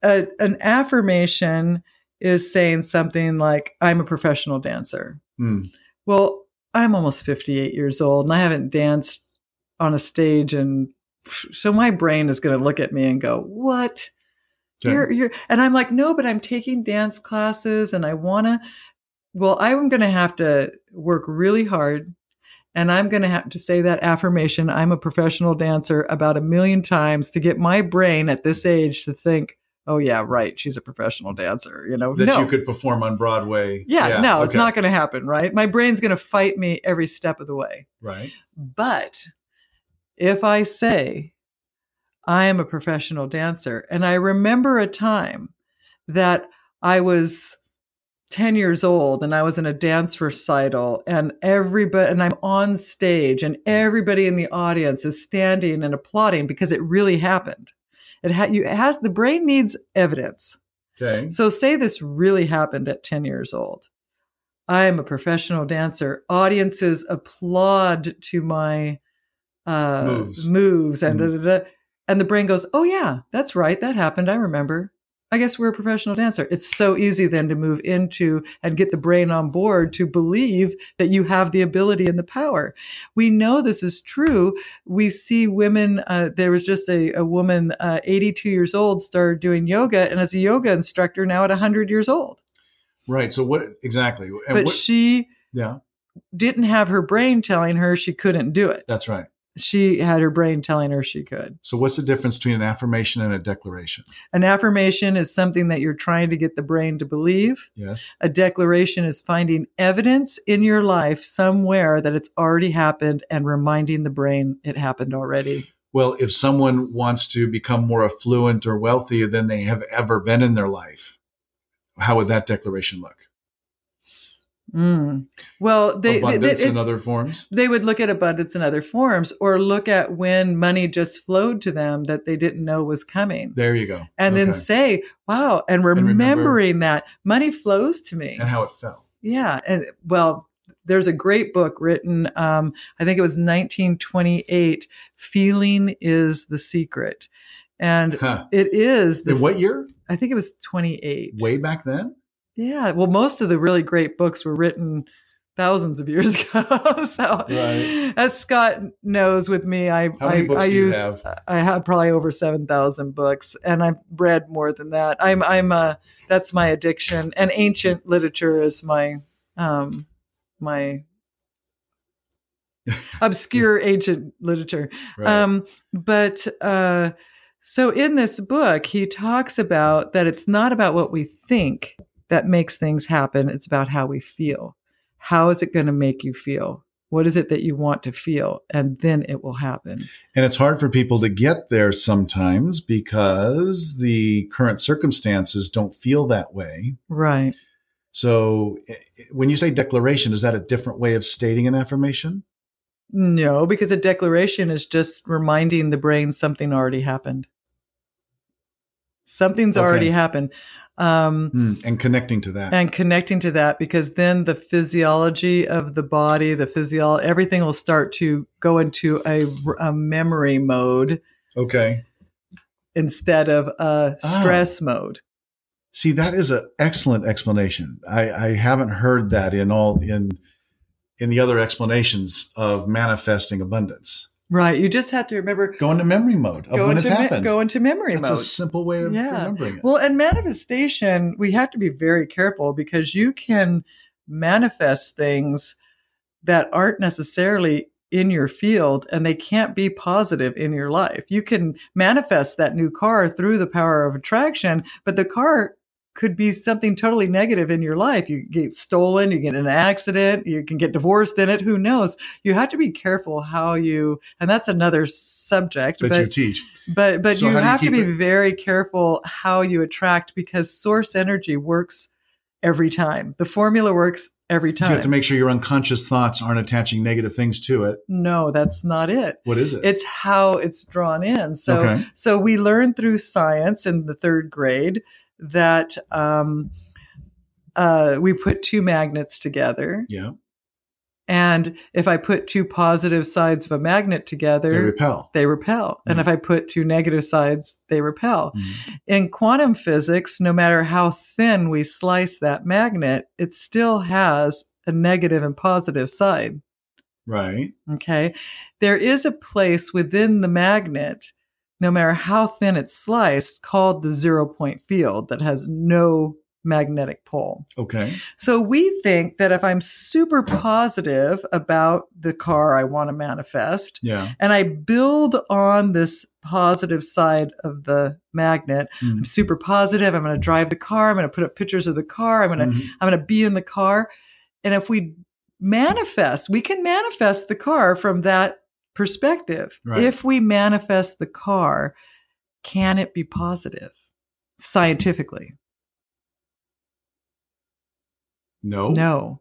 a, an affirmation is saying something like, "I'm a professional dancer." Hmm. Well, I'm almost 58 years old, and I haven't danced on a stage, and so my brain is going to look at me and go, "What?" Okay. You're, you're, and I'm like, no, but I'm taking dance classes and I want to, well, I'm going to have to work really hard and I'm going to have to say that affirmation. I'm a professional dancer about a million times to get my brain at this age to think, oh, yeah, right. She's a professional dancer. You know, that no. you could perform on Broadway. yeah, no, it's not going to happen, right? My brain's going to fight me every step of the way. right. But if I say, I am a professional dancer, and I remember a time that I was 10 years old and I was in a dance recital and everybody and I'm on stage and everybody in the audience is standing and applauding because it really happened. It, ha- you, it has the brain needs evidence. Okay. So say this really happened at 10 years old. I am a professional dancer. Audiences applaud to my uh, Moves. moves and Mhm. da, da, da. And the brain goes, "Oh yeah, that's right. That happened. I remember. I guess we're a professional dancer." It's so easy then to move into and get the brain on board to believe that you have the ability and the power. We know this is true. We see women. Uh, there was just a, a woman, uh, 82 years old, started doing yoga, and as a yoga instructor now at 100 years old. Right. So what exactly? And But what, she yeah, didn't have her brain telling her she couldn't do it. that's right. She had her brain telling her she could. So what's the difference between an affirmation and a declaration? An affirmation is something that you're trying to get the brain to believe. Yes. A declaration is finding evidence in your life somewhere that it's already happened and reminding the brain it happened already. Well, if someone wants to become more affluent or wealthier than they have ever been in their life, how would that declaration look? Mm. Well, they, they, Abundance in other forms. they would look at abundance in other forms or look at when money just flowed to them that they didn't know was coming. There you go. and then say, wow, and remember- remembering that money flows to me. and how it felt. Yeah. And well, there's a great book written, um, I think it was 1928, Feeling is the Secret. And Huh. it is In what year? I think it was 28. Way back then? Yeah. Well, most of the really great books were written thousands of years [laughs] ago. so, Right. as Scott knows with me, I I, I use have? I have probably over seven thousand books, and I've read more than that. I'm I'm uh that's my addiction, and ancient literature is my um my [laughs] obscure ancient literature. Right. Um, but uh, so in this book, he talks about that it's not about what we think that makes things happen, it's about how we feel. How is it going to make you feel? What is it that you want to feel? And then it will happen. And it's hard for people to get there sometimes because the current circumstances don't feel that way. Right. So eh, when you say declaration, is that a different way of stating an affirmation? No, because a declaration is just reminding the brain something already happened. Something's Okay. already happened. Um, Hmm, And connecting to that. and connecting to that because then the physiology of the body the physio everything will start to go into a, a memory mode okay. instead of a Ah. stress mode See, that is an excellent explanation. I, I haven't heard that in all in in the other explanations of manifesting abundance. Right you just have to remember Go into memory mode of go when into, it's me- happened. go into memory That's mode a simple way of Yeah. remembering it. well and manifestation we have to be very careful because you can manifest things that aren't necessarily in your field and they can't be positive in your life. You can manifest that new car through the power of attraction, but the car could be something totally negative in your life. You get stolen, you get in an accident, you can get divorced in it. Who knows? You have to be careful how you, and that's another subject that but, you teach. But but So you do you have to be it- very careful how you attract because source energy works every time. The formula works every So you have to make sure your unconscious thoughts aren't attaching negative things to it. no, that's not it. What is it? It's how it's drawn in. So okay. so we learn through science in the third grade that um, uh, we put two magnets together, Yeah. and if I put two positive sides of a magnet together, They repel. they repel. And Mhm. if I put two negative sides, they repel. Mhm. In quantum physics, no matter how thin we slice that magnet, it still has a negative and positive side. Right. Okay. There is a place within the magnet, no matter how thin it's sliced, called the zero point field that has no magnetic pole. Okay. So we think that if I'm super positive about the car I want to manifest, Yeah. and I build on this positive side of the magnet, Mhm. I'm super positive. I'm going to drive the car. I'm going to put up pictures of the car. I'm going to Mhm. I'm going to be in the car. And if we manifest, we can manifest the car from that perspective. Right. If we manifest the car, can it be positive scientifically? No. No,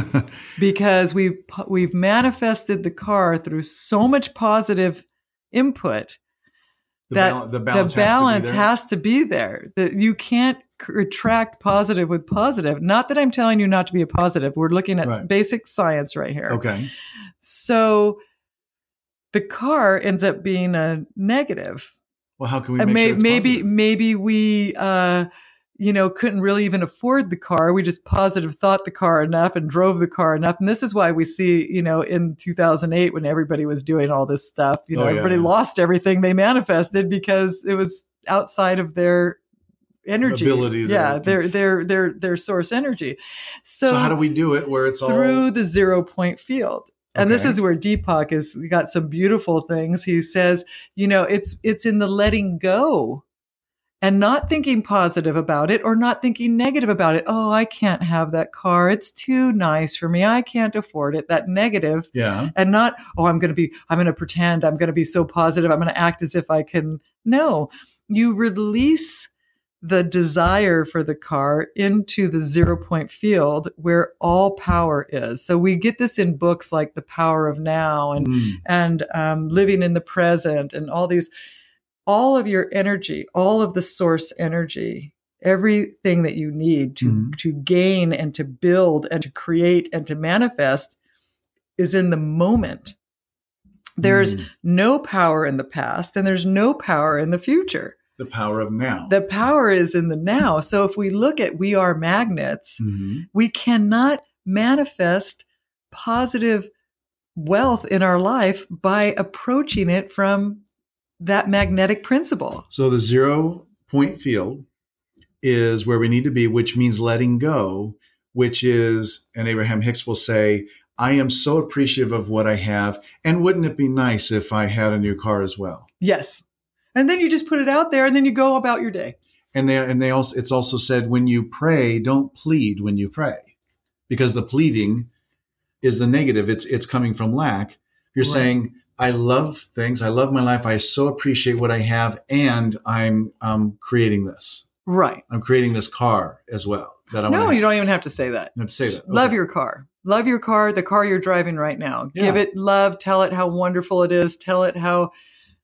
[laughs] because we we've manifested the car through so much positive input the, that bal- the balance, the balance has to be there. has to be there. That you can't attract positive with positive. Not that I'm telling you not to be a positive. We're looking at Right. basic science right here. Okay. So the car ends up being a negative. Well, how can we may- sure maybe positive? maybe we uh you know couldn't really even afford the car we just positive thought the car enough and drove the car enough and this is why we see you know in 2008 when everybody was doing all this stuff you know Oh, yeah, everybody yeah. lost everything they manifested because it was outside of their energy Ability yeah their their their their source energy so, So, how do we do it where it's all through the zero point field and this is where deepak has got some beautiful things. He says you know it's it's in the letting go and not thinking positive about it or not thinking negative about it. Oh i can't have that car. It's too nice for me. I can't afford it. That negative Yeah. and not oh i'm going to be i'm going to pretend. I'm going to be so positive. I'm going to act as if i can. No. You release the desire for the car into the zero point field where all power is so we get this in books like the power of now and Mm. and um, living in the present and all these all of your energy all of the source energy everything that you need to Mhm. to gain and to build and to create and to manifest is in the moment there's Mm. no power in the past and there's no power in the future the power of now. the power is in the now so if we look at we are magnets Mhm. we cannot manifest positive wealth in our life by approaching it from that magnetic principle. So the zero point field is where we need to be, which means letting go, which is, and Abraham Hicks will say, I am so appreciative of what I have. And wouldn't it be nice if I had a new car as well? Yes. And then you just put it out there and then you go about your day. And they and they also it's also said when you pray, don't plead when you pray. Because the pleading is the negative. It's it's coming from lack. You're Right. saying, I love things, I love my life, I so appreciate what I have, and I'm um creating this. Right. I'm creating this car as well. That I No, you don't even have to say that. have to say that. Love your car. Love your car, the car you're driving right now. Yeah. Give it love. Tell it how wonderful it is. Tell it how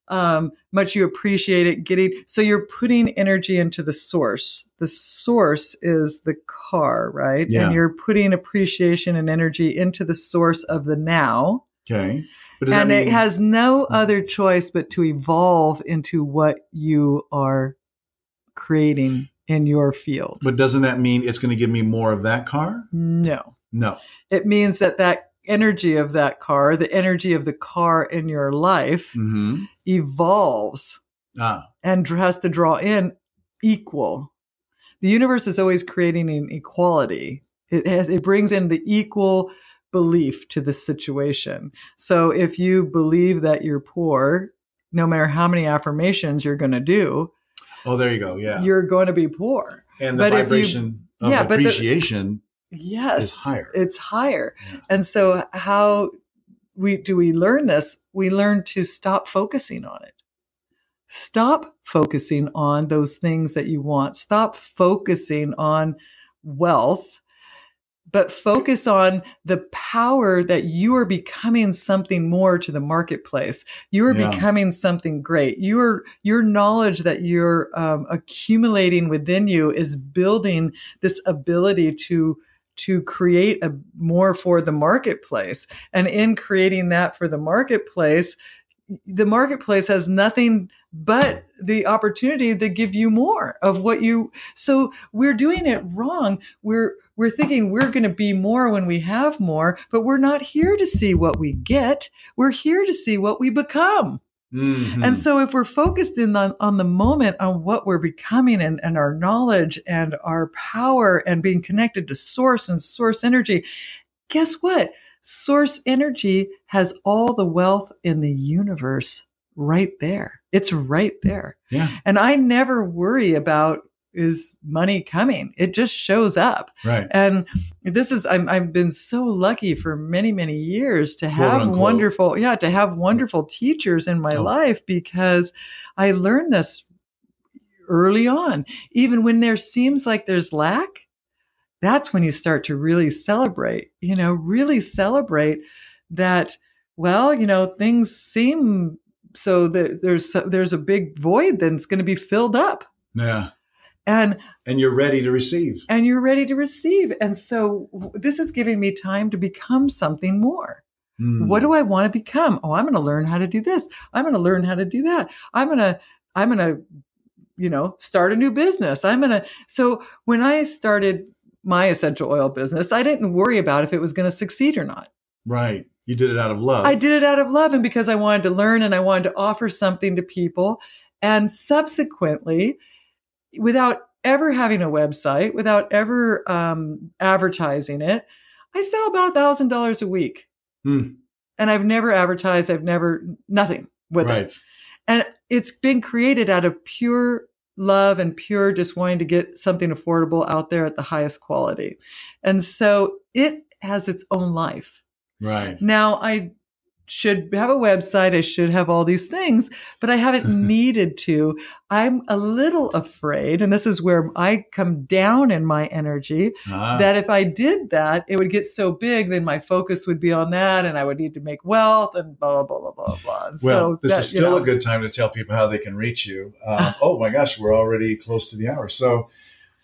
um, much you appreciate it getting. So you're putting energy into the source. The source is the car, right? Yeah. And you're putting appreciation and energy into the source of the now. Okay. But does that and it has no other choice but to evolve into what you are creating in your field. but doesn't that mean it's going to give me more of that car? No. No. It means that that energy of that car, the energy of the car in your life, hmm evolves Ah. and has to draw in equal. The universe is always creating an equality. It has it brings in the equal belief to the situation. So if you believe that you're poor, no matter how many affirmations you're going to do, Oh, there you go. Yeah. you're going to be poor. and the But if you- vibration of yeah, appreciation yes it's higher Yeah. and but the, appreciation yes is higher. it's higher Yeah. and so how we do we learn this we learn to stop focusing on it stop focusing on those things that you want stop focusing on wealth but focus on the power that you are becoming something more to the marketplace you are Yeah. becoming something great your your knowledge that you're um, accumulating within you is building this ability to to create a more for the marketplace. And in creating that for the marketplace the marketplace has nothing but the opportunity to give you more of what you so we're doing it wrong. We're we're thinking we're going to be more when we have more but we're not here to see what we get. We're here to see what we become Mhm. and so if we're focused in on, on the moment on what we're becoming and, and our knowledge and our power and being connected to source and source energy, guess what? Source energy has all the wealth in the universe right there. It's right there. yeah, And I never worry about is money coming. It just shows up. right. And this is I'm, I've been so lucky for many many years to Quote, have unquote. wonderful yeah to have wonderful teachers in my Oh. life because I learned this early on. Even when there seems like there's lack, that's when you start to really celebrate. You know, really celebrate that. Well, you know, things seem so that there's there's a big void that's going to be filled up, Yeah, and and you're ready to receive. and you're ready to receive. And so this is giving me time to become something more. Mm. What do I want to become? Oh, I'm going to learn how to do this. I'm going to learn how to do that. I'm going to, I'm going to, you know, start a new business. I'm going to. So when I started my essential oil business, I didn't worry about if it was going to succeed or not. Right. You did it out of love. I did it out of love and because I wanted to learn and I wanted to offer something to people. And subsequently, without ever having a website, without ever um, advertising it, I sell about a thousand dollars a week. Hmm. And I've never advertised. I've never nothing with right. it. And it's been created out of pure love and pure just wanting to get something affordable out there at the highest quality. And so it has its own life. Right. Now I should have a website. I should have all these things, but I haven't needed to. I'm a little afraid, and this is where I come down in my energy, Ah, that if I did that, it would get so big, then my focus would be on that, and I would need to make wealth and blah, blah, blah, blah, blah. And well, so this that, is you still know, a good time to tell people how they can reach you. Um, oh my gosh, we're already close to the hour. So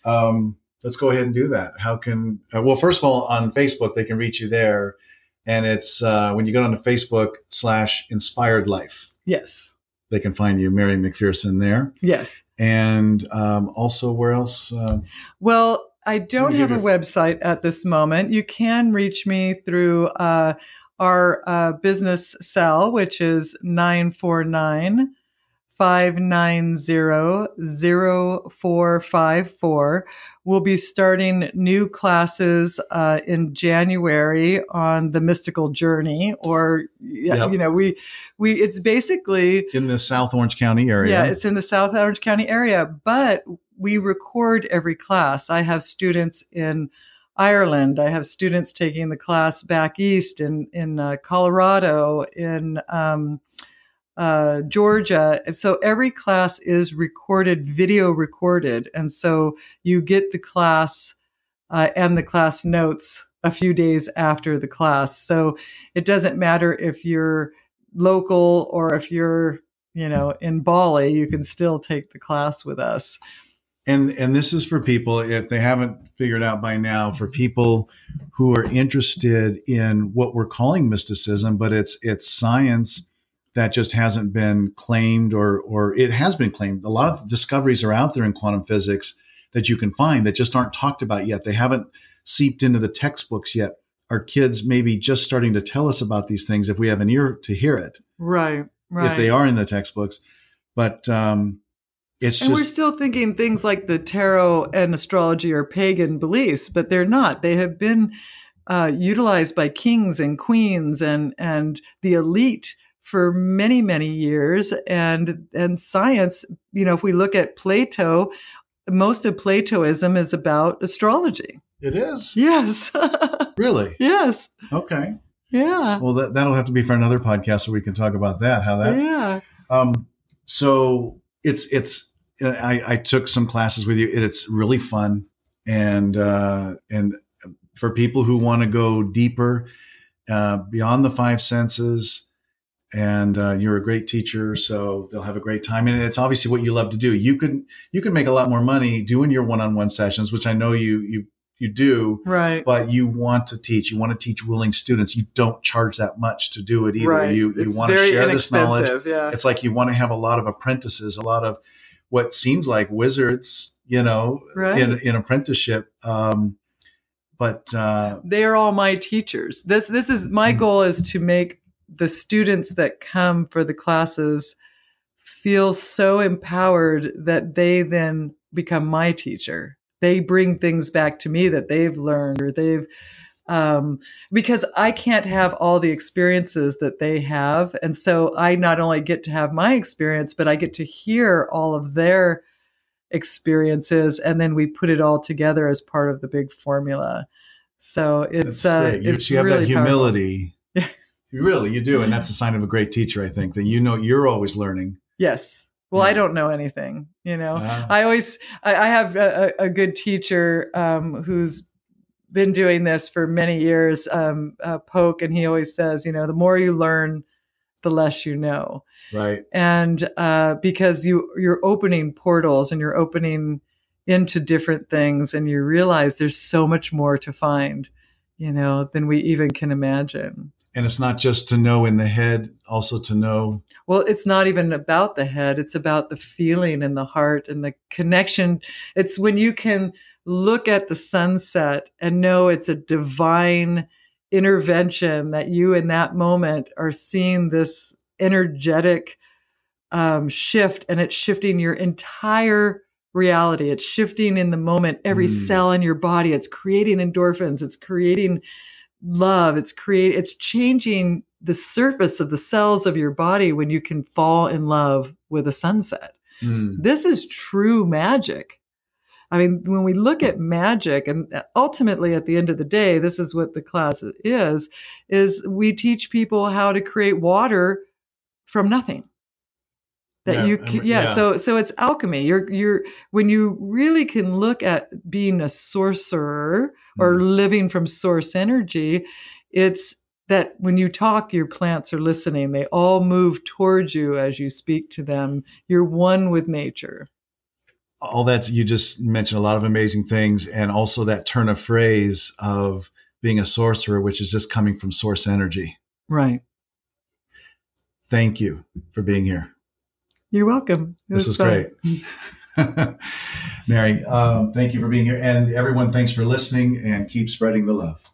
um, let's go ahead and do that. How can, uh, well, first of all, on Facebook, they can reach you there. And it's uh, when you go on to Facebook slash inspired life, Yes. they can find you, Mary McPherson, there. Yes. And um, also, where else? Uh, Well, I don't have a website at this moment. You can reach me through uh, our uh, business cell, which is 949 590 0454. We'll be starting new classes uh, in January on the mystical journey, or yeah, Yep. you know, we we it's basically in the South Orange County area. yeah, it's in the South Orange County area, but we record every class. I have students in Ireland. I have students taking the class back east in in uh, Colorado, in um, uh, Georgia. So every class is recorded, video recorded, and so you get the class uh, and the class notes a few days after the class. So it doesn't matter if you're local or if you're you know in Bali, you can still take the class with us. and and this is for people if they haven't figured out by now for people who are interested in what we're calling mysticism but it's it's science that just hasn't been claimed or or it has been claimed. A lot of discoveries are out there in quantum physics that you can find that just aren't talked about yet. They haven't seeped into the textbooks yet. Our kids maybe just starting to tell us about these things if we have an ear to hear it? Right, right. if they are in the textbooks. But um it's And just we're still thinking things like the tarot and astrology are pagan beliefs, but they're not. They have been uh, utilized by kings and queens and and the elite for many many years. And and science, you know, if we look at Plato, most of Platoism is about astrology. It is. Yes. [laughs] really? Yes. Okay. Yeah. Well, that that'll have to be for another podcast, so we can talk about that. How that? Yeah. Um. So it's it's. I, I took some classes with you. It's really fun, and uh, and for people who want to go deeper, uh, beyond the five senses, and uh, you're a great teacher, so they'll have a great time. And it's obviously what you love to do. You can you can make a lot more money doing your one-on-one sessions, which I know you you you do. Right. But you want to teach. You want to teach willing students. You don't charge that much to do it either. Right. You you It's want to share this knowledge. Yeah. It's like you want to have a lot of apprentices, a lot of what seems like wizards, you know, Right. in in apprenticeship. Um, but uh, they are all my teachers. This this is my Mhm. goal is to make the students that come for the classes feel so empowered that they then become my teacher. They bring things back to me that they've learned or they've um, because I can't have all the experiences that they have. And so I not only get to have my experience, but I get to hear all of their experiences. And then we put it all together as part of the big formula. So it's, uh. You, it's you have really that humility. Really, you do, and that's a sign of a great teacher. I think that you know you're always learning. Yes. Well, I don't know anything, you know. Ah. I always, I, I have a, a good teacher um, who's been doing this for many years, um, uh, Polk, and he always says, you know, the more you learn, the less you know, right. and uh, because you you're opening portals and you're opening into different things, and you realize there's so much more to find, you know, than we even can imagine. And it's not just to know in the head, also to know. Well, it's not even about the head. It's about the feeling and the heart and the connection. It's when you can look at the sunset and know it's a divine intervention that you in that moment are seeing this energetic um, shift and it's shifting your entire reality. It's shifting in the moment, every Mm. cell in your body. It's creating endorphins. It's creating love. It's create it's changing the surface of the cells of your body when you can fall in love with a sunset. Mm, this is true magic. I mean when we look at magic and ultimately at the end of the day this is what the class is is we teach people how to create water from nothing that Yeah, you can, yeah, yeah. so so it's alchemy you're you're when you really can look at being a sorcerer or mm. living from source energy it's that when you talk your plants are listening they all move towards you as you speak to them you're one with nature all that's you just mentioned a lot of amazing things, and also that turn of phrase of being a sorcerer, which is just coming from source energy. right Thank you for being here. You're welcome It This was fun. great. [laughs] Mary, um, thank you for being here. And everyone, thanks for listening and keep spreading the love.